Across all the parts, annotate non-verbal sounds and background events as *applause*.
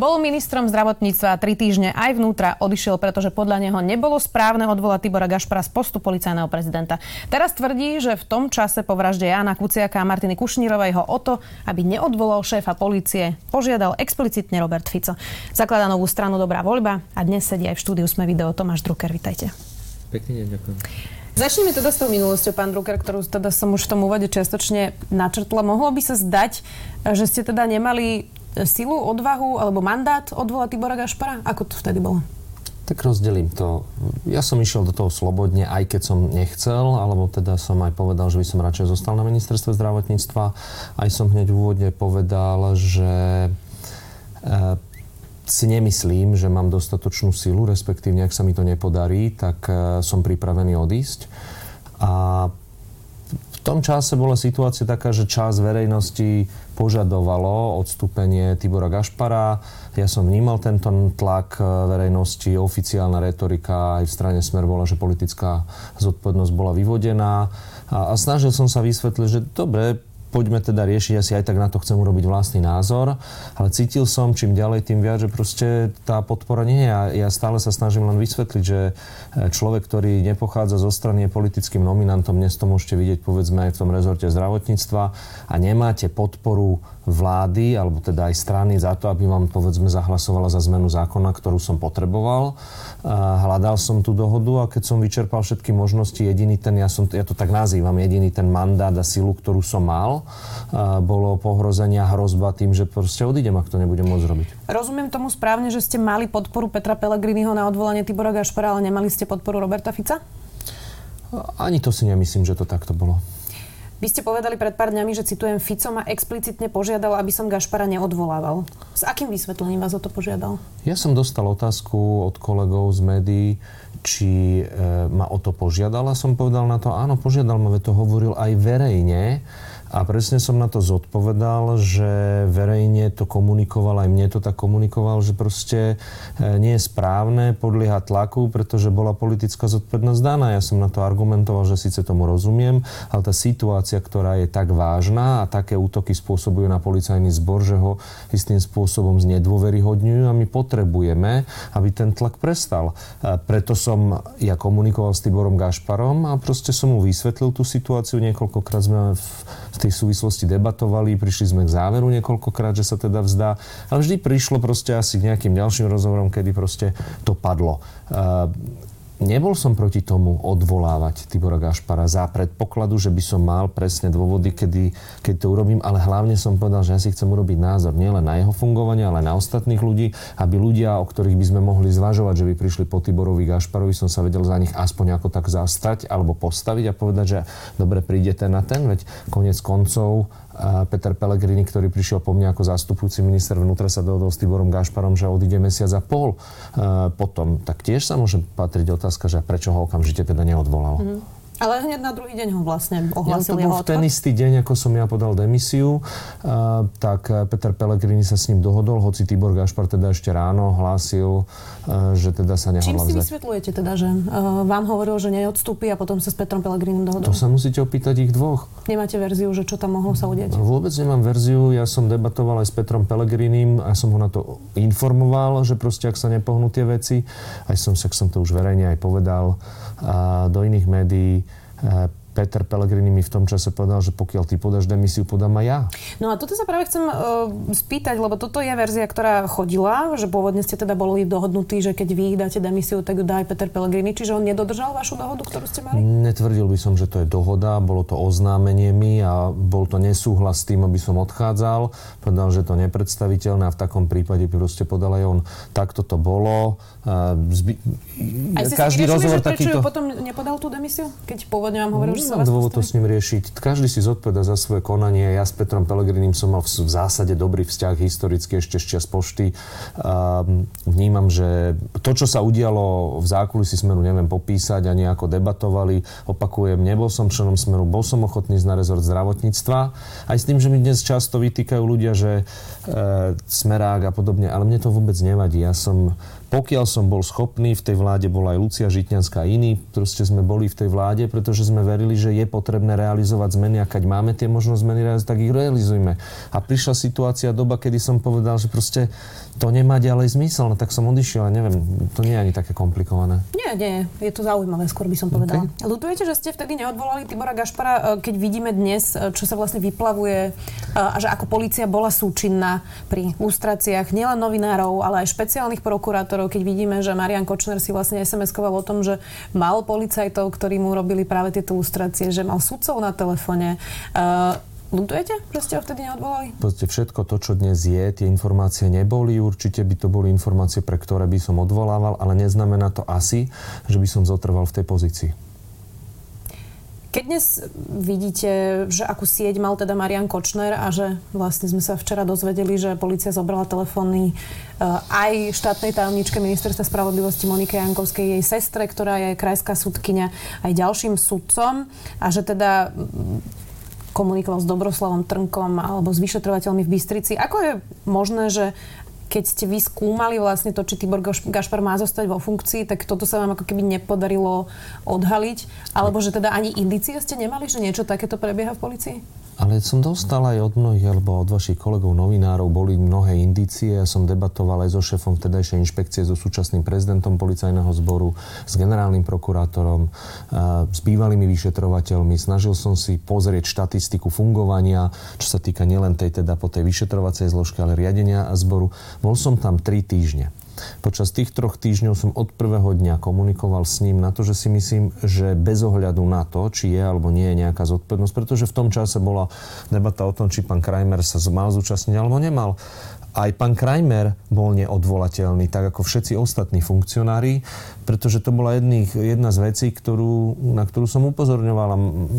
Bol ministrom zdravotníctva tri týždne aj vnútra odišiel, pretože podľa neho nebolo správne odvolať Tibora Gašpara z postu policajného prezidenta. Teraz tvrdí, že v tom čase po vražde Jana Kuciaka a Martiny Kušnírovej ho o to, aby neodvolal šéfa policie, požiadal explicitne Robert Fico. Zakladá novú stranu Dobrá voľba a dnes sedí aj v štúdiu Sme video Tomáš Drucker. Vitajte. Pekný deň, ďakujem. Začneme teda s tou minulosťou, pán Drucker, ktorú teda som už v tom úvode čiastočne načrtla. Mohlo by sa zdať, že ste teda nemali silu, odvahu alebo mandát odvolať Tibora Gašpara? Ako to vtedy bolo? Tak rozdelím to. Ja som išiel do toho slobodne, aj keď som nechcel, alebo teda som aj povedal, že by som radšej zostal na ministerstve zdravotníctva. Aj som hneď v úvode povedal, že e, si nemyslím, že mám dostatočnú silu, respektívne ak sa mi to nepodarí, tak e, som pripravený odísť. A tom čase bola situácia taká, že čas verejnosti požadovalo odstúpenie Tibora Gašpara. Ja som vnímal tento tlak verejnosti, oficiálna retorika aj v strane Smer bola, že politická zodpovednosť bola vyvodená. A, a snažil som sa vysvetliť, že dobre, poďme teda riešiť, ja si aj tak na to chcem urobiť vlastný názor, ale cítil som čím ďalej, tým viac, že proste tá podpora nie je. Ja, ja stále sa snažím len vysvetliť, že e, človek, ktorý nepochádza zo strany, je politickým nominantom, dnes to môžete vidieť povedzme aj v tom rezorte zdravotníctva a nemáte podporu vlády, alebo teda aj strany za to, aby vám povedzme zahlasovala za zmenu zákona, ktorú som potreboval. Hľadal som tú dohodu a keď som vyčerpal všetky možnosti, jediný ten, ja, som, ja to tak nazývam, jediný ten mandát a silu, ktorú som mal, bolo pohrozenia hrozba tým, že proste odídem, ak to nebudem môcť robiť. Rozumiem tomu správne, že ste mali podporu Petra Pellegriniho na odvolanie Tibora Gašpara, ale nemali ste podporu Roberta Fica? Ani to si nemyslím, že to takto bolo. Vy ste povedali pred pár dňami, že citujem, Fico ma explicitne požiadal, aby som Gašpara neodvolával. S akým vysvetlením vás o to požiadal? Ja som dostal otázku od kolegov z médií, či e, ma o to požiadal a som povedal na to, áno, požiadal ma, to hovoril aj verejne a presne som na to zodpovedal, že verejne to komunikoval, aj mne to tak komunikoval, že proste e, nie je správne podliehať tlaku, pretože bola politická zodpovednosť daná. Ja som na to argumentoval, že síce tomu rozumiem, ale tá situácia, ktorá je tak vážna a také útoky spôsobujú na policajný zbor, že ho istým spôsobom znedôveryhodňujú a my potrebujeme, aby ten tlak prestal. A preto som ja komunikoval s Tiborom Gašparom a proste som mu vysvetlil tú situáciu. Niekoľkokrát sme v tej súvislosti debatovali, prišli sme k záveru niekoľkokrát, že sa teda vzdá, ale vždy prišlo proste asi k nejakým ďalším rozhovorom, kedy proste to padlo. Nebol som proti tomu odvolávať Tibora Gašpara za predpokladu, že by som mal presne dôvody, kedy, keď to urobím, ale hlavne som povedal, že ja si chcem urobiť názor nielen na jeho fungovanie, ale na ostatných ľudí, aby ľudia, o ktorých by sme mohli zvažovať, že by prišli po Tiborovi Gašparovi, som sa vedel za nich aspoň ako tak zastať alebo postaviť a povedať, že dobre, prídete na ten, veď konec koncov Peter Pellegrini, ktorý prišiel po mne ako zastupujúci minister vnútra, sa dohodol s Tiborom Gašparom, že odíde mesiac a pol potom. Tak tiež sa môže patriť otázka, že prečo ho okamžite teda neodvolal. Mm-hmm. Ale hneď na druhý deň ho vlastne ohlasil ja, to bol v ten istý deň, ako som ja podal demisiu, uh, tak Peter Pellegrini sa s ním dohodol, hoci Tibor Gašpar teda ešte ráno hlásil, uh, že teda sa nehodla Čím si vysvetľujete teda, že uh, vám hovoril, že neodstúpi a potom sa s Petrom Pellegrinim dohodol? To sa musíte opýtať ich dvoch. Nemáte verziu, že čo tam mohlo sa udiať? No, vôbec nemám verziu, ja som debatoval aj s Petrom Pellegrinim a som ho na to informoval, že proste ak sa nepohnú tie veci, aj som, ak som to už verejne aj povedal a do iných médií, uh, Peter Pellegrini mi v tom čase povedal, že pokiaľ ty podáš demisiu, podám aj ja. No a toto sa práve chcem uh, spýtať, lebo toto je verzia, ktorá chodila, že pôvodne ste teda boli dohodnutí, že keď vy dáte demisiu, tak ju dá aj Peter Pellegrini, čiže on nedodržal vašu dohodu, ktorú ste mali? Netvrdil by som, že to je dohoda, bolo to oznámenie mi a bol to nesúhlas s tým, aby som odchádzal. Povedal, že to nepredstaviteľné a v takom prípade by proste podal aj on. Takto to bolo. Uh, zby... Aj ste Každý si vyriešili, rozhovor že takýto... potom nepodal tú demisiu? Keď pôvodne vám hovoril, Nemám dôvod to s ním riešiť. Každý si zodpoveda za svoje konanie. Ja s Petrom Pelegrinim som mal v zásade dobrý vzťah historicky ešte z čas pošty. vnímam, že to, čo sa udialo v zákulisí Smeru, neviem popísať a nejako debatovali. Opakujem, nebol som členom Smeru, bol som ochotný na rezort zdravotníctva. Aj s tým, že mi dnes často vytýkajú ľudia, že e, Smerák a podobne, ale mne to vôbec nevadí. Ja som pokiaľ som bol schopný, v tej vláde bola aj Lucia Žitňanská a iní, proste sme boli v tej vláde, pretože sme verili, že je potrebné realizovať zmeny a keď máme tie možnosť zmeny tak ich realizujme. A prišla situácia, doba, kedy som povedal, že proste to nemá ďalej zmysel, no tak som odišiel neviem, to nie je ani také komplikované. Nie, nie, je to zaujímavé, skôr by som povedala. Okay. Lutujete, že ste vtedy neodvolali Tibora Gašpara, e, keď vidíme dnes, e, čo sa vlastne vyplavuje e, a že ako policia bola súčinná pri lustráciách nielen novinárov, ale aj špeciálnych prokurátorov, keď vidíme, že Marian Kočner si vlastne SMS-koval o tom, že mal policajtov, ktorí mu robili práve tieto lustrácie, že mal sudcov na telefóne. Lutujete, že ste ho vtedy neodvolali? Poďte, všetko to, čo dnes je, tie informácie neboli. Určite by to boli informácie, pre ktoré by som odvolával, ale neznamená to asi, že by som zotrval v tej pozícii. Keď dnes vidíte, že akú sieť mal teda Marian Kočner a že vlastne sme sa včera dozvedeli, že policia zobrala telefóny eh, aj štátnej tajomničke ministerstva spravodlivosti Monike Jankovskej, jej sestre, ktorá je krajská súdkynia, aj ďalším sudcom a že teda komunikoval s Dobroslavom Trnkom alebo s vyšetrovateľmi v Bystrici. Ako je možné, že keď ste vy skúmali vlastne to, či Tibor Gašpar má zostať vo funkcii, tak toto sa vám ako keby nepodarilo odhaliť? Alebo že teda ani indície ste nemali, že niečo takéto prebieha v policii? Ale som dostal aj od mnohých, alebo od vašich kolegov novinárov, boli mnohé indície. Ja som debatoval aj so šéfom vtedajšej inšpekcie, so súčasným prezidentom policajného zboru, s generálnym prokurátorom, s bývalými vyšetrovateľmi. Snažil som si pozrieť štatistiku fungovania, čo sa týka nielen tej teda po tej vyšetrovacej zložke, ale riadenia zboru. Bol som tam tri týždne. Počas tých troch týždňov som od prvého dňa komunikoval s ním na to, že si myslím, že bez ohľadu na to, či je alebo nie je nejaká zodpovednosť, pretože v tom čase bola debata o tom, či pán Krajmer sa mal zúčastniť alebo nemal aj pán Krajmer bol neodvolateľný, tak ako všetci ostatní funkcionári, pretože to bola jedných, jedna z vecí, ktorú, na ktorú som upozorňoval.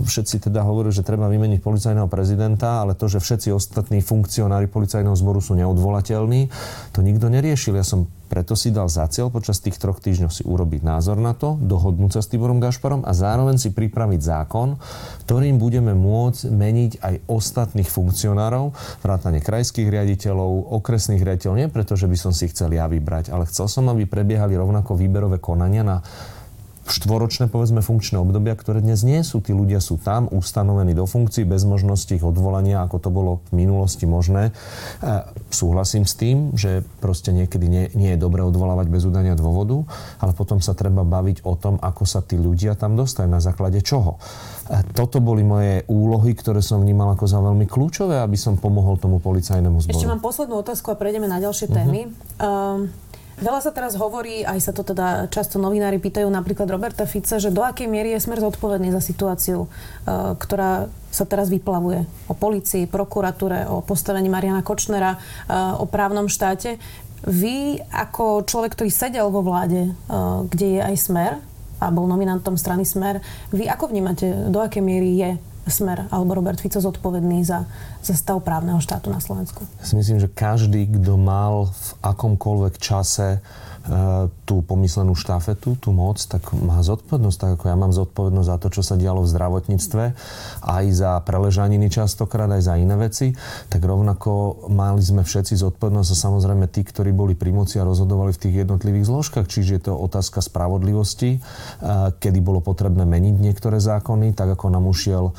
Všetci teda hovorili, že treba vymeniť policajného prezidenta, ale to, že všetci ostatní funkcionári policajného zboru sú neodvolateľní, to nikto neriešil. Ja som preto si dal za cieľ počas tých troch týždňov si urobiť názor na to, dohodnúť sa s Tiborom Gašparom a zároveň si pripraviť zákon, ktorým budeme môcť meniť aj ostatných funkcionárov, vrátane krajských riaditeľov, okresných riaditeľov, nie preto, že by som si chcel ja vybrať, ale chcel som, aby prebiehali rovnako výberové konania na štvoročné, povedzme, funkčné obdobia, ktoré dnes nie sú. Tí ľudia sú tam ustanovení do funkcií bez možnosti ich odvolania, ako to bolo v minulosti možné. E, súhlasím s tým, že proste niekedy nie, nie je dobre odvolávať bez udania dôvodu, ale potom sa treba baviť o tom, ako sa tí ľudia tam dostajú, na základe čoho. E, toto boli moje úlohy, ktoré som vnímal ako za veľmi kľúčové, aby som pomohol tomu policajnému zboru. Ešte mám poslednú otázku a prejdeme na ďalšie témy. Uh-huh. Um, Veľa sa teraz hovorí, aj sa to teda často novinári pýtajú napríklad Roberta Fica, že do akej miery je smer zodpovedný za situáciu, e, ktorá sa teraz vyplavuje. O policii, prokuratúre, o postavení Mariana Kočnera, e, o právnom štáte. Vy ako človek, ktorý sedel vo vláde, e, kde je aj smer a bol nominantom strany Smer, vy ako vnímate, do akej miery je Smer alebo Robert Fico zodpovedný za, za stav právneho štátu na Slovensku? Ja si myslím, že každý, kto mal v akomkoľvek čase tú pomyslenú štafetu, tú moc, tak má zodpovednosť, tak ako ja mám zodpovednosť za to, čo sa dialo v zdravotníctve, aj za preležaniny častokrát, aj za iné veci, tak rovnako mali sme všetci zodpovednosť a samozrejme tí, ktorí boli pri moci a rozhodovali v tých jednotlivých zložkách, čiže je to otázka spravodlivosti, e, kedy bolo potrebné meniť niektoré zákony, tak ako nám ušiel e,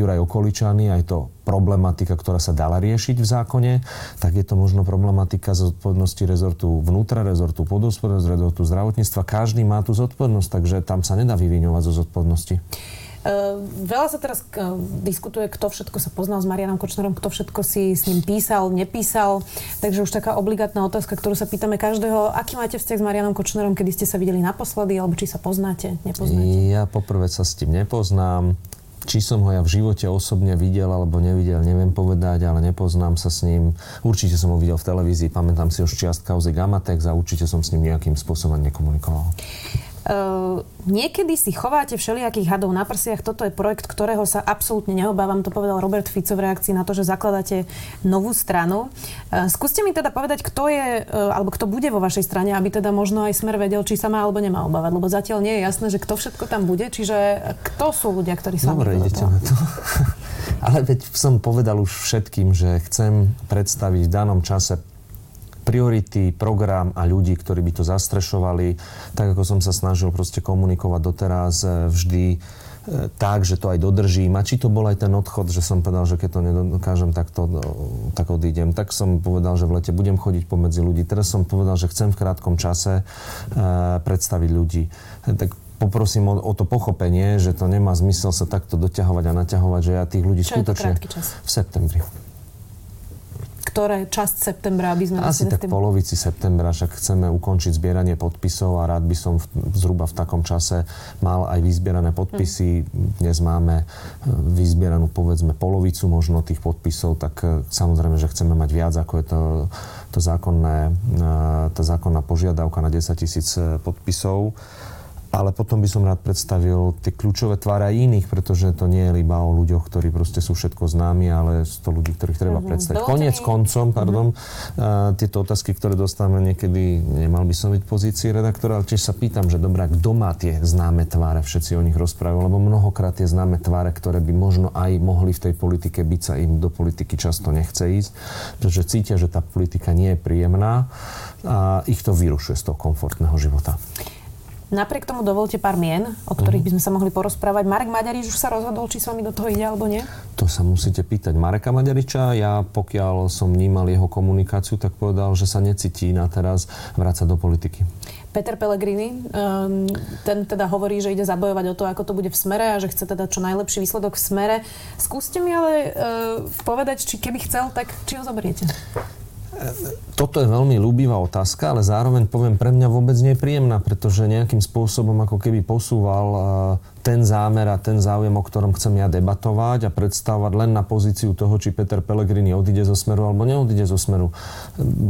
Juraj Okoličany, aj to problematika, ktorá sa dala riešiť v zákone, tak je to možno problematika zodpovednosti rezortu vnútra, rezortu podospodárstva, rezortu zdravotníctva. Každý má tú zodpovednosť, takže tam sa nedá vyviňovať zo zodpovednosti. Uh, veľa sa teraz uh, diskutuje, kto všetko sa poznal s Marianom Kočnerom, kto všetko si s ním písal, nepísal. Takže už taká obligátna otázka, ktorú sa pýtame každého. Aký máte vzťah s Marianom Kočnerom, kedy ste sa videli naposledy, alebo či sa poznáte, nepoznáte? Ja poprvé sa s tým nepoznám. Či som ho ja v živote osobne videl alebo nevidel, neviem povedať, ale nepoznám sa s ním. Určite som ho videl v televízii, pamätám si už čiast kauzy Gamatex a určite som s ním nejakým spôsobom nekomunikoval. Niekedy si chováte všelijakých hadov na prsiach. Toto je projekt, ktorého sa absolútne neobávam. To povedal Robert Fico v reakcii na to, že zakladáte novú stranu. Uh, skúste mi teda povedať, kto je, uh, alebo kto bude vo vašej strane, aby teda možno aj Smer vedel, či sa má alebo nemá obávať. Lebo zatiaľ nie je jasné, že kto všetko tam bude. Čiže kto sú ľudia, ktorí sa... Dobre, idete na to. *laughs* Ale veď som povedal už všetkým, že chcem predstaviť v danom čase priority, program a ľudí, ktorí by to zastrešovali. Tak ako som sa snažil proste komunikovať doteraz e, vždy e, tak, že to aj dodržím. A či to bol aj ten odchod, že som povedal, že keď to nedokážem, tak, to, no, tak odídem. Tak som povedal, že v lete budem chodiť pomedzi ľudí. Teraz som povedal, že chcem v krátkom čase uh, predstaviť ľudí. Tak poprosím o, o to pochopenie, že to nemá zmysel sa takto doťahovať a naťahovať, že ja tých ľudí Čo skutočne... V septembri ktoré časť septembra, aby sme... Asi tak v polovici septembra, však chceme ukončiť zbieranie podpisov a rád by som v, zhruba v takom čase mal aj vyzbierané podpisy. Hmm. Dnes máme e, vyzbieranú povedzme polovicu možno tých podpisov, tak e, samozrejme, že chceme mať viac, ako je to, to zákonné, e, tá zákonná požiadavka na 10 tisíc podpisov ale potom by som rád predstavil tie kľúčové tváre aj iných, pretože to nie je iba o ľuďoch, ktorí proste sú všetko známi, ale sú to ľudí, ktorých treba mm-hmm. predstaviť. Koniec koncom, pardon, mm-hmm. uh, tieto otázky, ktoré dostávame niekedy, nemal by som byť pozícii redaktora, ale tiež sa pýtam, že dobrá, kto má tie známe tváre, všetci o nich rozprávajú, lebo mnohokrát tie známe tváre, ktoré by možno aj mohli v tej politike byť, sa im do politiky často nechce ísť, pretože cítia, že tá politika nie je príjemná a ich to vyrušuje z toho komfortného života. Napriek tomu dovolte pár mien, o ktorých by sme sa mohli porozprávať. Marek Maďarič už sa rozhodol, či s vami do toho ide alebo nie? To sa musíte pýtať Mareka Maďariča. Ja pokiaľ som vnímal jeho komunikáciu, tak povedal, že sa necíti na teraz vrácať do politiky. Peter Pellegrini, um, ten teda hovorí, že ide zabojovať o to, ako to bude v smere a že chce teda čo najlepší výsledok v smere. Skúste mi ale uh, povedať, či keby chcel, tak či ho zoberiete? Toto je veľmi ľúbivá otázka, ale zároveň poviem, pre mňa vôbec nie je príjemná, pretože nejakým spôsobom ako keby posúval ten zámer a ten záujem, o ktorom chcem ja debatovať a predstavovať len na pozíciu toho, či Peter Pellegrini odíde zo Smeru alebo neodíde zo Smeru.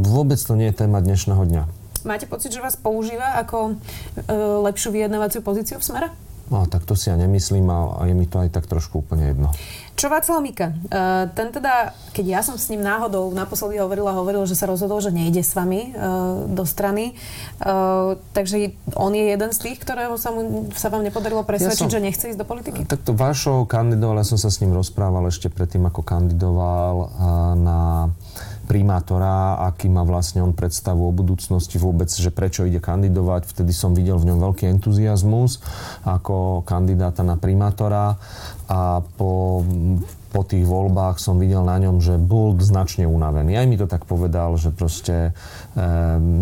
Vôbec to nie je téma dnešného dňa. Máte pocit, že vás používa ako e, lepšiu vyjednávaciu pozíciu v Smere? No, tak to si ja nemyslím a, je mi to aj tak trošku úplne jedno. Čo Václav Mika? Uh, ten teda, keď ja som s ním náhodou naposledy hovorila, hovoril, že sa rozhodol, že nejde s vami uh, do strany. Uh, takže on je jeden z tých, ktorého sa, mu, sa vám nepodarilo presvedčiť, ja som, že nechce ísť do politiky? Takto Vášo kandidoval, ja som sa s ním rozprával ešte predtým, ako kandidoval na primátora, aký má vlastne on predstavu o budúcnosti vôbec, že prečo ide kandidovať. Vtedy som videl v ňom veľký entuziasmus ako kandidáta na primátora a po po tých voľbách som videl na ňom, že bol značne unavený. Aj mi to tak povedal, že proste e,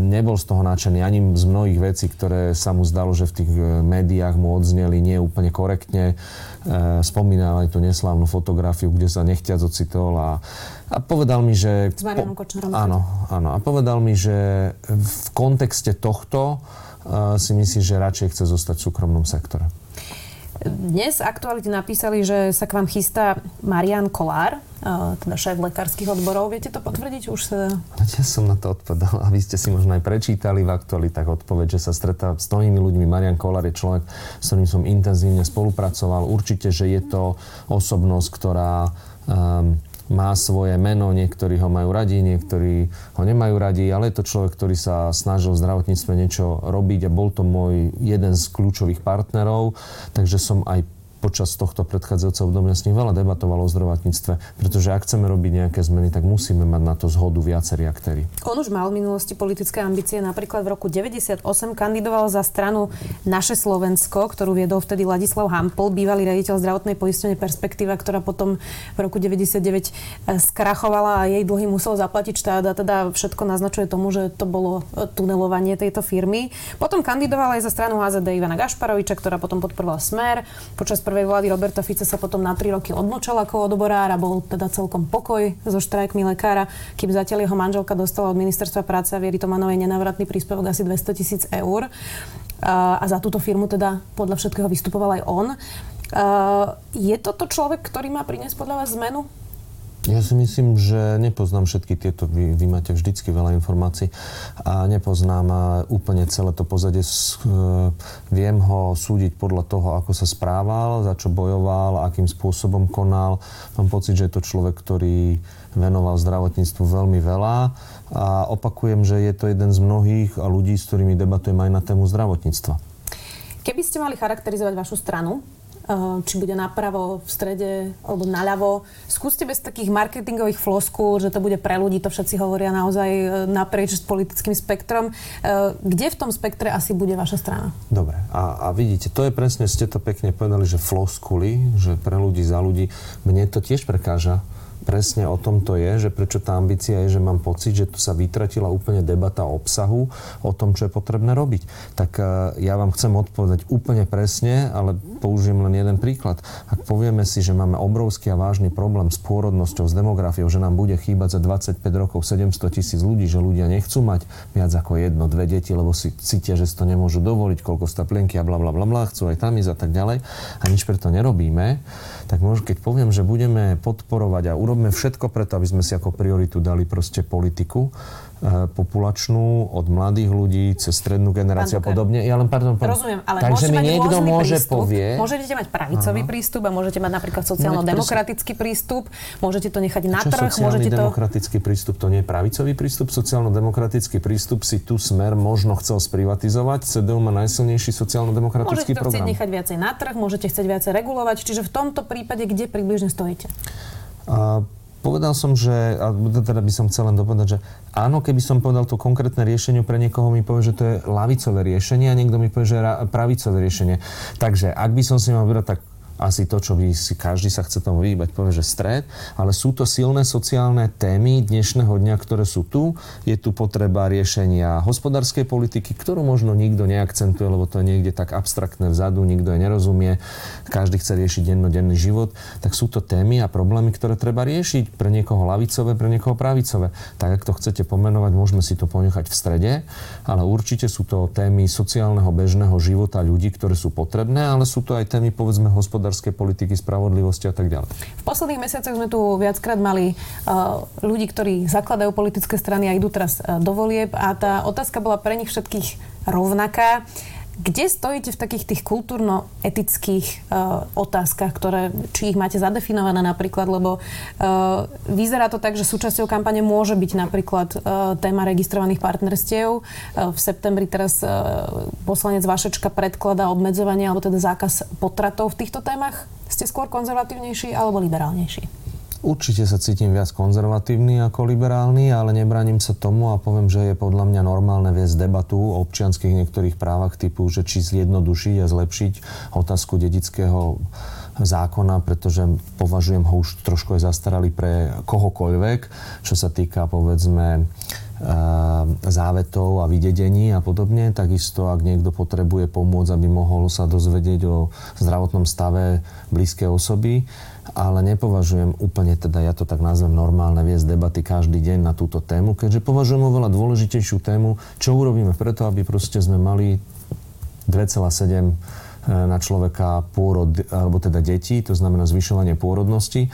nebol z toho nadšený ani z mnohých vecí, ktoré sa mu zdalo, že v tých e, médiách mu odzneli nie úplne korektne. E, spomínal aj tú neslávnu fotografiu, kde sa nechťac ocitol a, a povedal mi, že... S Marianom Kočnerom. Áno, áno. A povedal mi, že v kontexte tohto uh, si myslí, že radšej chce zostať v súkromnom sektore. Dnes aktuality napísali, že sa k vám chystá Marian Kolár, teda šéf lekárskych odborov. Viete to potvrdiť? Už sa... Ja som na to odpovedal a vy ste si možno aj prečítali v aktualitách odpoveď, že sa stretá s mnohými ľuďmi. Marian Kolár je človek, s ktorým som intenzívne spolupracoval. Určite, že je to osobnosť, ktorá um, má svoje meno, niektorí ho majú radi, niektorí ho nemajú radi, ale je to človek, ktorý sa snažil v zdravotníctve niečo robiť a bol to môj jeden z kľúčových partnerov, takže som aj počas tohto predchádzajúceho obdobia s ním veľa debatoval o zdravotníctve, pretože ak chceme robiť nejaké zmeny, tak musíme mať na to zhodu viacerí aktéry. On už mal v minulosti politické ambície, napríklad v roku 98 kandidoval za stranu Naše Slovensko, ktorú viedol vtedy Ladislav Hampel, bývalý riaditeľ zdravotnej poistenie Perspektíva, ktorá potom v roku 99 eh, skrachovala a jej dlhy musel zaplatiť štát a teda všetko naznačuje tomu, že to bolo eh, tunelovanie tejto firmy. Potom kandidoval aj za stranu HZD Ivana Gašparoviča, ktorá potom podporovala Smer. Počas prvej vlády Roberta Fica sa potom na 3 roky odmlčal ako odborár a bol teda celkom pokoj so štrajkmi lekára, kým zatiaľ jeho manželka dostala od ministerstva práce a Viery Tomanovej nenávratný príspevok asi 200 tisíc eur. A za túto firmu teda podľa všetkého vystupoval aj on. Je toto človek, ktorý má priniesť podľa vás zmenu? Ja si myslím, že nepoznám všetky tieto, vy, vy máte vždycky veľa informácií a nepoznám úplne celé to pozadie. E, viem ho súdiť podľa toho, ako sa správal, za čo bojoval, akým spôsobom konal. Mám pocit, že je to človek, ktorý venoval zdravotníctvu veľmi veľa a opakujem, že je to jeden z mnohých ľudí, s ktorými debatujem aj na tému zdravotníctva. Keby ste mali charakterizovať vašu stranu, či bude napravo, v strede alebo naľavo. Skúste bez takých marketingových floskúl, že to bude pre ľudí, to všetci hovoria naozaj eh, naprieč s politickým spektrom. Eh, kde v tom spektre asi bude vaša strana? Dobre, a, a vidíte, to je presne, ste to pekne povedali, že floskuly, že pre ľudí, za ľudí, mne to tiež prekáža presne o tom to je, že prečo tá ambícia je, že mám pocit, že tu sa vytratila úplne debata o obsahu, o tom, čo je potrebné robiť. Tak e, ja vám chcem odpovedať úplne presne, ale použijem len jeden príklad. Ak povieme si, že máme obrovský a vážny problém s pôrodnosťou, s demografiou, že nám bude chýbať za 25 rokov 700 tisíc ľudí, že ľudia nechcú mať viac ako jedno, dve deti, lebo si cítia, že si to nemôžu dovoliť, koľko plienky a bla bla bla bla, chcú aj tam ísť a tak ďalej a nič preto nerobíme, tak možno keď poviem, že budeme podporovať a urobíme všetko preto, aby sme si ako prioritu dali proste politiku, Eh, populačnú od mladých ľudí cez strednú generáciu a podobne. Ja len, pardon, pardon. Rozumiem, ale Takže mi niekto môže prístup. povie... Môžete mať pravicový Aha. prístup a môžete mať napríklad sociálno-demokratický prístup, môžete to nechať na trh, môžete to... demokratický prístup, to nie je pravicový prístup, sociálno-demokratický prístup si tu smer možno chcel sprivatizovať. CDU má najsilnejší sociálno-demokratický môžete program. Môžete to chcieť nechať viacej na trh, môžete chcieť viacej regulovať, čiže v tomto prípade kde približne stojíte? Povedal som, že, a teda by som chcel len dopovedať, že áno, keby som povedal to konkrétne riešenie, pre niekoho mi povie, že to je lavicové riešenie a niekto mi povie, že pravicové riešenie. Takže ak by som si mal vybrať, tak asi to, čo by si každý sa chce tomu vyhýbať, povie, že stred, ale sú to silné sociálne témy dnešného dňa, ktoré sú tu. Je tu potreba riešenia hospodárskej politiky, ktorú možno nikto neakcentuje, lebo to je niekde tak abstraktné vzadu, nikto je nerozumie, každý chce riešiť dennodenný život. Tak sú to témy a problémy, ktoré treba riešiť pre niekoho lavicové, pre niekoho pravicové. Tak, ak to chcete pomenovať, môžeme si to ponechať v strede, ale určite sú to témy sociálneho bežného života ľudí, ktoré sú potrebné, ale sú to aj témy, povedzme, hospodárskej hospodárskej politiky, spravodlivosti a tak ďalej. V posledných mesiacoch sme tu viackrát mali uh, ľudí, ktorí zakladajú politické strany a idú teraz uh, do volieb a tá otázka bola pre nich všetkých rovnaká. Kde stojíte v takých tých kultúrno-etických uh, otázkach, ktoré, či ich máte zadefinované napríklad, lebo uh, vyzerá to tak, že súčasťou kampane môže byť napríklad uh, téma registrovaných partnerstiev. Uh, v septembri teraz uh, poslanec Vašečka predkladá obmedzovanie alebo teda zákaz potratov v týchto témach. Ste skôr konzervatívnejší alebo liberálnejší? Určite sa cítim viac konzervatívny ako liberálny, ale nebraním sa tomu a poviem, že je podľa mňa normálne viesť debatu o občianských niektorých právach typu, že či zjednodušiť a zlepšiť otázku dedického zákona, pretože považujem ho už trošku aj zastaralý pre kohokoľvek, čo sa týka povedzme závetov a vydedení a podobne. Takisto, ak niekto potrebuje pomôcť, aby mohol sa dozvedieť o zdravotnom stave blízkej osoby, ale nepovažujem úplne, teda ja to tak nazvem normálne, viesť debaty každý deň na túto tému, keďže považujem oveľa dôležitejšiu tému, čo urobíme preto, aby proste sme mali 2,7 e, na človeka pôrod, alebo teda detí, to znamená zvyšovanie pôrodnosti, e,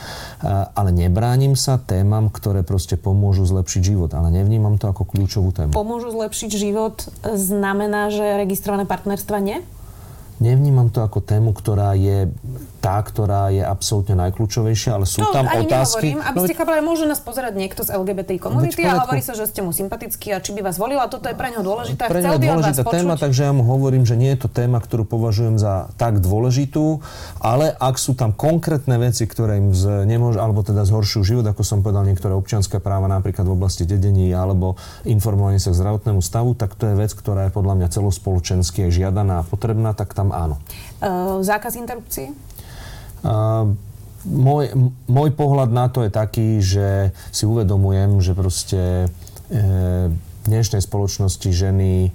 ale nebránim sa témam, ktoré proste pomôžu zlepšiť život, ale nevnímam to ako kľúčovú tému. Pomôžu zlepšiť život znamená, že registrované partnerstva nie? Nevnímam to ako tému, ktorá je tá, ktorá je absolútne najkľúčovejšia, ale sú no, tam ani otázky... Nehovorím, aby no, ste chápali, môže nás pozerať niekto z LGBT komunity a hovorí sa, že ste mu sympatickí a či by vás volila, toto je pre neho dôležité. Pre neho dôležitá téma, takže ja mu hovorím, že nie je to téma, ktorú považujem za tak dôležitú, ale ak sú tam konkrétne veci, ktoré im z, nemôž, alebo teda zhoršujú život, ako som povedal, niektoré občianské práva napríklad v oblasti dedení alebo informovanie sa k zdravotnému stavu, tak to je vec, ktorá je podľa mňa celospoločensky žiadaná a potrebná, tak tam áno. Uh, zákaz interrupcií? Môj, môj pohľad na to je taký, že si uvedomujem, že proste e, v dnešnej spoločnosti ženy e,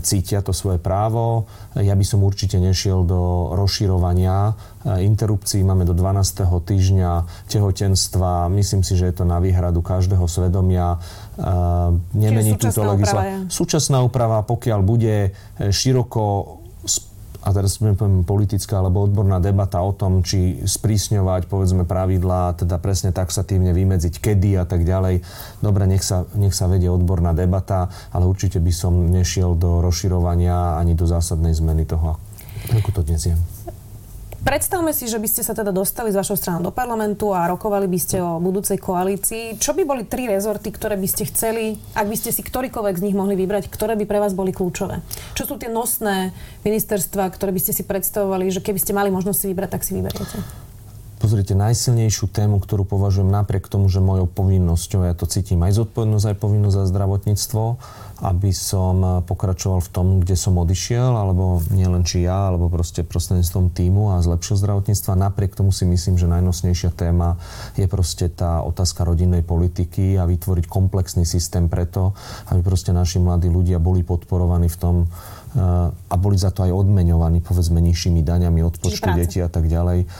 cítia to svoje právo. Ja by som určite nešiel do rozširovania e, interrupcií. Máme do 12. týždňa tehotenstva. Myslím si, že je to na výhradu každého svedomia. Nemení túto legislatívu. Súčasná úprava, pokiaľ bude široko a teraz poviem politická alebo odborná debata o tom, či sprísňovať povedzme pravidlá, teda presne taxatívne vymedziť kedy a tak ďalej. Dobre, nech sa, nech sa vedie odborná debata, ale určite by som nešiel do rozširovania ani do zásadnej zmeny toho, ako to dnes je. Predstavme si, že by ste sa teda dostali z vašou stranou do parlamentu a rokovali by ste o budúcej koalícii. Čo by boli tri rezorty, ktoré by ste chceli, ak by ste si ktorýkoľvek z nich mohli vybrať, ktoré by pre vás boli kľúčové? Čo sú tie nosné ministerstva, ktoré by ste si predstavovali, že keby ste mali možnosť si vybrať, tak si vyberiete? Pozrite, najsilnejšiu tému, ktorú považujem napriek tomu, že mojou povinnosťou, ja to cítim aj zodpovednosť, aj povinnosť za zdravotníctvo, aby som pokračoval v tom, kde som odišiel, alebo nielen či ja, alebo proste prostredníctvom týmu a zlepšil zdravotníctva. Napriek tomu si myslím, že najnosnejšia téma je proste tá otázka rodinnej politiky a vytvoriť komplexný systém preto, aby proste naši mladí ľudia boli podporovaní v tom, eh, a boli za to aj odmeňovaní, povedzme, nižšími daňami od počtu detí a tak ďalej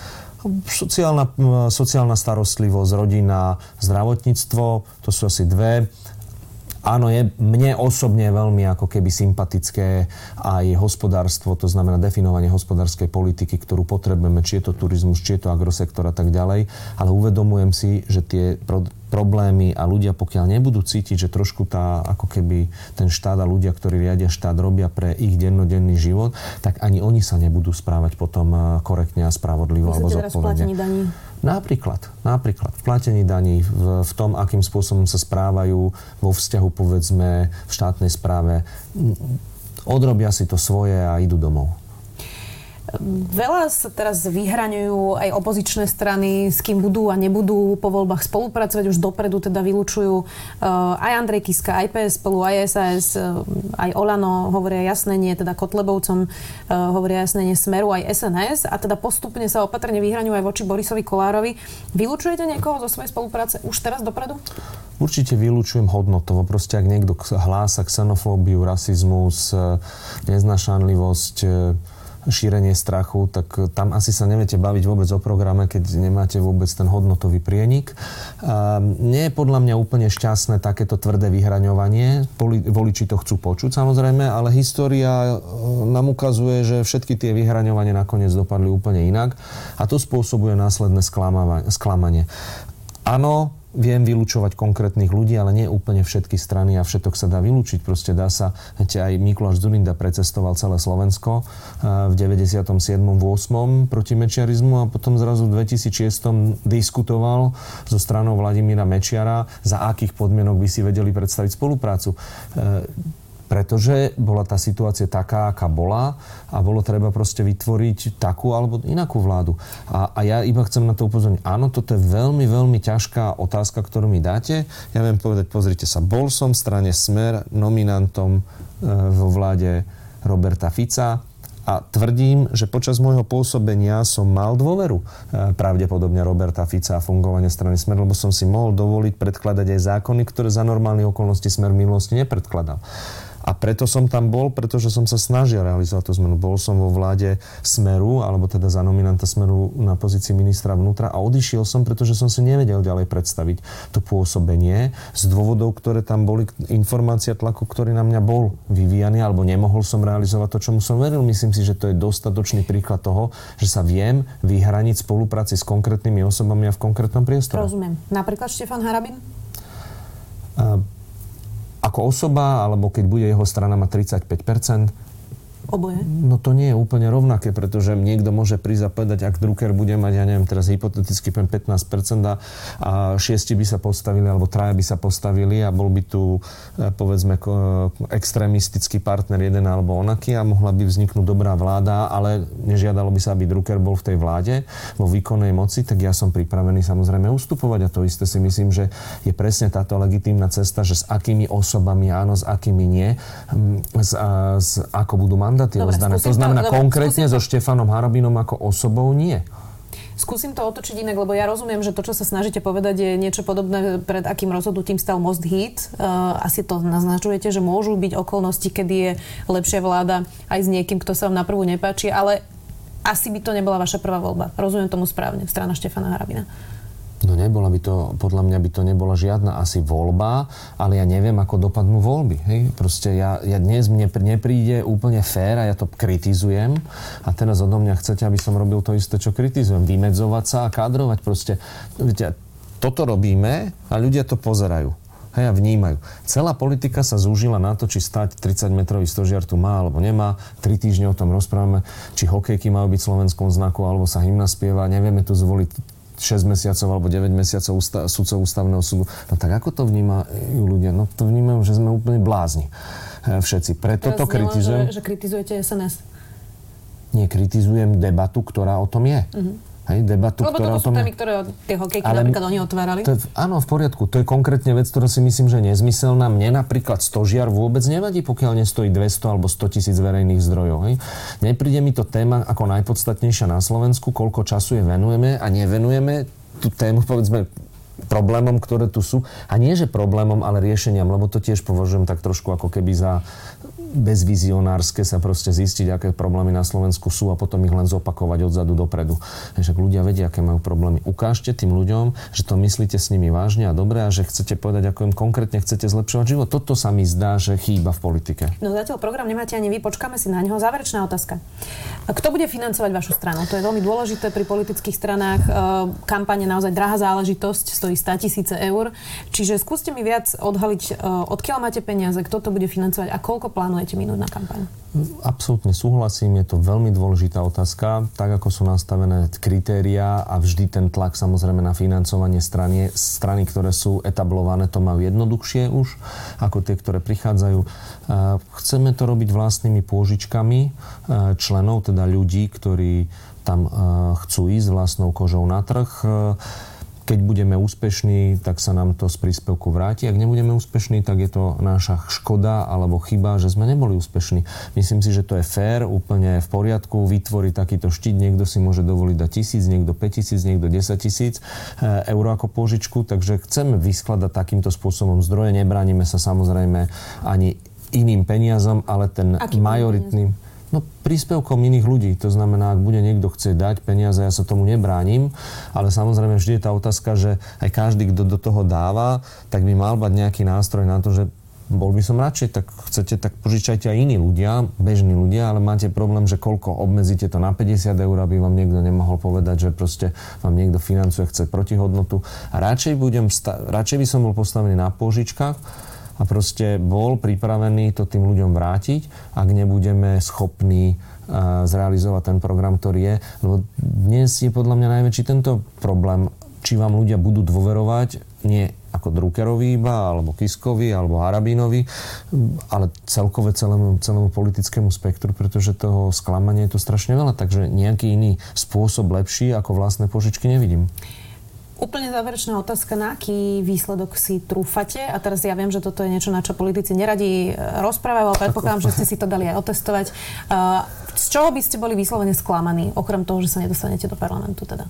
Sociálna, sociálna starostlivosť, rodina, zdravotníctvo, to sú asi dve. Áno, je mne osobne veľmi ako keby sympatické aj hospodárstvo, to znamená definovanie hospodárskej politiky, ktorú potrebujeme, či je to turizmus, či je to agrosektor a tak ďalej. Ale uvedomujem si, že tie problémy a ľudia, pokiaľ nebudú cítiť, že trošku tá, ako keby ten štát a ľudia, ktorí riadia štát, robia pre ich dennodenný život, tak ani oni sa nebudú správať potom eh, korektne a spravodlivo alebo zodpovedne. Napríklad, napríklad v platení daní, v, v tom, akým spôsobom sa správajú vo vzťahu, povedzme, v štátnej správe. Odrobia si to svoje a idú domov. Veľa sa teraz vyhraňujú aj opozičné strany, s kým budú a nebudú po voľbách spolupracovať. Už dopredu teda vylúčujú uh, aj Andrej Kiska, aj PS spolu, aj SAS, uh, aj Olano hovoria jasné nie, teda Kotlebovcom uh, hovoria jasné nie Smeru, aj SNS a teda postupne sa opatrne vyhraňujú aj voči Borisovi Kolárovi. Vylúčujete niekoho zo svojej spolupráce už teraz dopredu? Určite vylúčujem hodnotovo. Proste ak niekto hlása xenofóbiu, rasizmus, neznašanlivosť, šírenie strachu, tak tam asi sa neviete baviť vôbec o programe, keď nemáte vôbec ten hodnotový prienik. A nie je podľa mňa úplne šťastné takéto tvrdé vyhraňovanie. Voliči to chcú počuť samozrejme, ale história e, nám ukazuje, že všetky tie vyhraňovanie nakoniec dopadli úplne inak a to spôsobuje následné sklamanie. Áno, viem vylúčovať konkrétnych ľudí, ale nie úplne všetky strany a všetok sa dá vylúčiť. Proste dá sa, viete, aj Mikuláš Zurinda precestoval celé Slovensko eh, v 97. 8. proti mečiarizmu a potom zrazu v 2006. diskutoval so stranou Vladimíra Mečiara, za akých podmienok by si vedeli predstaviť spoluprácu eh, pretože bola tá situácia taká, aká bola a bolo treba proste vytvoriť takú alebo inakú vládu. A, a ja iba chcem na to upozorniť. Áno, toto je veľmi, veľmi ťažká otázka, ktorú mi dáte. Ja viem povedať, pozrite sa, bol som v strane Smer nominantom e, vo vláde Roberta Fica a tvrdím, že počas môjho pôsobenia som mal dôveru e, pravdepodobne Roberta Fica a fungovanie strany Smer, lebo som si mohol dovoliť predkladať aj zákony, ktoré za normálnych okolností Smer v minulosti nepredkladal. A preto som tam bol, pretože som sa snažil realizovať tú zmenu. Bol som vo vláde Smeru, alebo teda za nominanta Smeru na pozícii ministra vnútra a odišiel som, pretože som si nevedel ďalej predstaviť to pôsobenie z dôvodov, ktoré tam boli, informácia tlaku, ktorý na mňa bol vyvíjaný, alebo nemohol som realizovať to, čomu som veril. Myslím si, že to je dostatočný príklad toho, že sa viem vyhraniť spolupráci s konkrétnymi osobami a v konkrétnom priestore. Rozumiem. Napríklad Štefan Harabin? A ako osoba, alebo keď bude jeho strana mať 35 Oboje? No to nie je úplne rovnaké, pretože niekto môže prísť a povedať, ak Drucker bude mať, ja neviem, teraz hypoteticky 15% a, šiesti by sa postavili, alebo traja by sa postavili a bol by tu, e, povedzme, extrémistický partner jeden alebo onaký a mohla by vzniknúť dobrá vláda, ale nežiadalo by sa, aby Drucker bol v tej vláde vo výkonnej moci, tak ja som pripravený samozrejme ustupovať a to isté si myslím, že je presne táto legitímna cesta, že s akými osobami áno, s akými nie, z, z, ako budú mandát mandáty Dobre, rozdané. To znamená to, konkrétne so Štefanom Harabinom ako osobou nie. Skúsim to otočiť inak, lebo ja rozumiem, že to, čo sa snažíte povedať, je niečo podobné, pred akým rozhodnutím stal Most Hit. Uh, asi to naznačujete, že môžu byť okolnosti, kedy je lepšia vláda aj s niekým, kto sa vám na prvú nepáči, ale asi by to nebola vaša prvá voľba. Rozumiem tomu správne, strana Štefana Harabina. No nebola by to, podľa mňa by to nebola žiadna asi voľba, ale ja neviem, ako dopadnú voľby. Hej? Proste ja, ja dnes mne nepríde úplne fér a ja to kritizujem a teraz odo mňa chcete, aby som robil to isté, čo kritizujem. Vymedzovať sa a kádrovať proste. Viete, toto robíme a ľudia to pozerajú. Hej, a vnímajú. Celá politika sa zúžila na to, či stať 30-metrový stožiar tu má alebo nemá. Tri týždne o tom rozprávame, či hokejky majú byť v slovenskom znaku, alebo sa hymna spieva. Nevieme tu zvoliť 6 mesiacov alebo 9 mesiacov ústa, sudcov ústavného súdu. No tak ako to vnímajú ľudia? No to vnímajú, že sme úplne blázni. E, všetci. Preto Teraz to kritizujem. Že, že kritizujete SNS. Nie, kritizujem debatu, ktorá o tom je. Uh-huh. Hej, debatu, Lebo ktorá toto sú tom... témy, ktoré tie hokejky ale, napríklad oni otvárali. To áno, v poriadku. To je konkrétne vec, ktorá si myslím, že je nezmyselná. Mne napríklad stožiar vôbec nevadí, pokiaľ nestojí 200 alebo 100 tisíc verejných zdrojov. Hej. Nepríde mi to téma ako najpodstatnejšia na Slovensku, koľko času je venujeme a nevenujeme tú tému, povedzme, problémom, ktoré tu sú. A nie, že problémom, ale riešeniam, lebo to tiež považujem tak trošku ako keby za bezvizionárske sa proste zistiť, aké problémy na Slovensku sú a potom ich len zopakovať odzadu dopredu. Však ľudia vedia, aké majú problémy. Ukážte tým ľuďom, že to myslíte s nimi vážne a dobre a že chcete povedať, ako im konkrétne chcete zlepšovať život. Toto sa mi zdá, že chýba v politike. No zatiaľ program nemáte ani vy, počkáme si na neho. Záverečná otázka. Kto bude financovať vašu stranu? To je veľmi dôležité pri politických stranách. E, kampaň je naozaj drahá záležitosť, stojí 100 tisíce eur. Čiže skúste mi viac odhaliť, e, odkiaľ máte peniaze, kto to bude financovať a koľko plánuje plánujete minúť na kampaň? Absolútne súhlasím, je to veľmi dôležitá otázka. Tak ako sú nastavené kritéria a vždy ten tlak samozrejme na financovanie strany, strany, ktoré sú etablované, to majú jednoduchšie už ako tie, ktoré prichádzajú. Chceme to robiť vlastnými pôžičkami členov, teda ľudí, ktorí tam chcú ísť vlastnou kožou na trh keď budeme úspešní, tak sa nám to z príspevku vráti. Ak nebudeme úspešní, tak je to naša škoda alebo chyba, že sme neboli úspešní. Myslím si, že to je fér, úplne v poriadku, vytvoriť takýto štít. Niekto si môže dovoliť dať tisíc, niekto 5 tisíc, niekto 10 tisíc eh, eur ako pôžičku, takže chceme vyskladať takýmto spôsobom zdroje. Nebránime sa samozrejme ani iným peniazom, ale ten Aký majoritný... Peniaz? No príspevkom iných ľudí. To znamená, ak bude niekto chcieť dať peniaze, ja sa tomu nebránim, ale samozrejme vždy je tá otázka, že aj každý, kto do toho dáva, tak by mal mať nejaký nástroj na to, že bol by som radšej, tak chcete, tak požičajte aj iní ľudia, bežní ľudia, ale máte problém, že koľko obmedzíte to na 50 eur, aby vám niekto nemohol povedať, že proste vám niekto financuje, chce protihodnotu. A radšej, budem radšej by som bol postavený na požičkách, a proste bol pripravený to tým ľuďom vrátiť, ak nebudeme schopní zrealizovať ten program, ktorý je. Lebo dnes je podľa mňa najväčší tento problém, či vám ľudia budú dôverovať, nie ako Druckerovi iba, alebo Kiskovi, alebo Harabínovi, ale celkové celému, celému politickému spektru, pretože toho sklamania je tu strašne veľa, takže nejaký iný spôsob lepší ako vlastné požičky nevidím. Úplne záverečná otázka, na aký výsledok si trúfate? A teraz ja viem, že toto je niečo, na čo politici neradi e, rozprávajú, ale predpokladám, že ste si to dali aj otestovať. Z čoho by ste boli vyslovene sklamaní, okrem toho, že sa nedostanete do parlamentu teda?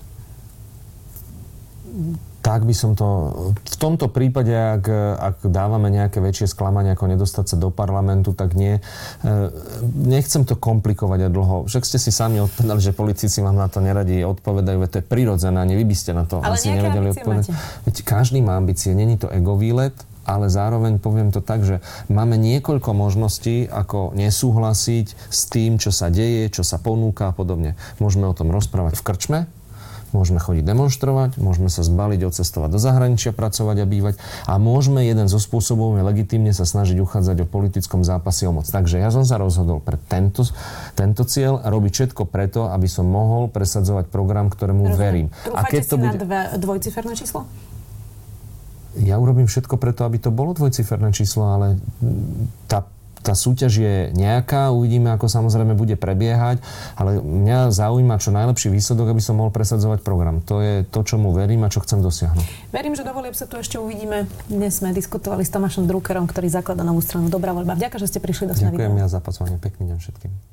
Tak by som to... V tomto prípade, ak, ak dávame nejaké väčšie sklamanie, ako nedostať sa do parlamentu, tak nie. E, nechcem to komplikovať a dlho. Však ste si sami odpovedali, že politici vám na to neradi odpovedajú, to je prirodzené, ani vy by ste na to Ale asi nevedeli odpovedať. Veď každý má ambície, není to egovýlet, ale zároveň poviem to tak, že máme niekoľko možností, ako nesúhlasiť s tým, čo sa deje, čo sa ponúka a podobne. Môžeme o tom rozprávať v krčme, môžeme chodiť demonstrovať, môžeme sa zbaliť, odcestovať do zahraničia, pracovať a bývať a môžeme jeden zo spôsobov je legitímne sa snažiť uchádzať o politickom zápase o moc. Takže ja som sa rozhodol pre tento, tento cieľ robiť všetko preto, aby som mohol presadzovať program, ktorému Rozumiem. verím. Trúfate a keď to bude... na dve, dvojciferné číslo? Ja urobím všetko preto, aby to bolo dvojciferné číslo, ale tá tá súťaž je nejaká, uvidíme, ako samozrejme bude prebiehať, ale mňa zaujíma čo najlepší výsledok, aby som mohol presadzovať program. To je to, čomu verím a čo chcem dosiahnuť. Verím, že dovolím sa tu ešte uvidíme. Dnes sme diskutovali s Tomášom Druckerom, ktorý zaklada novú stranu Dobrá voľba. Ďakujem, že ste prišli do Ďakujem ja za pozvanie. Pekný deň všetkým.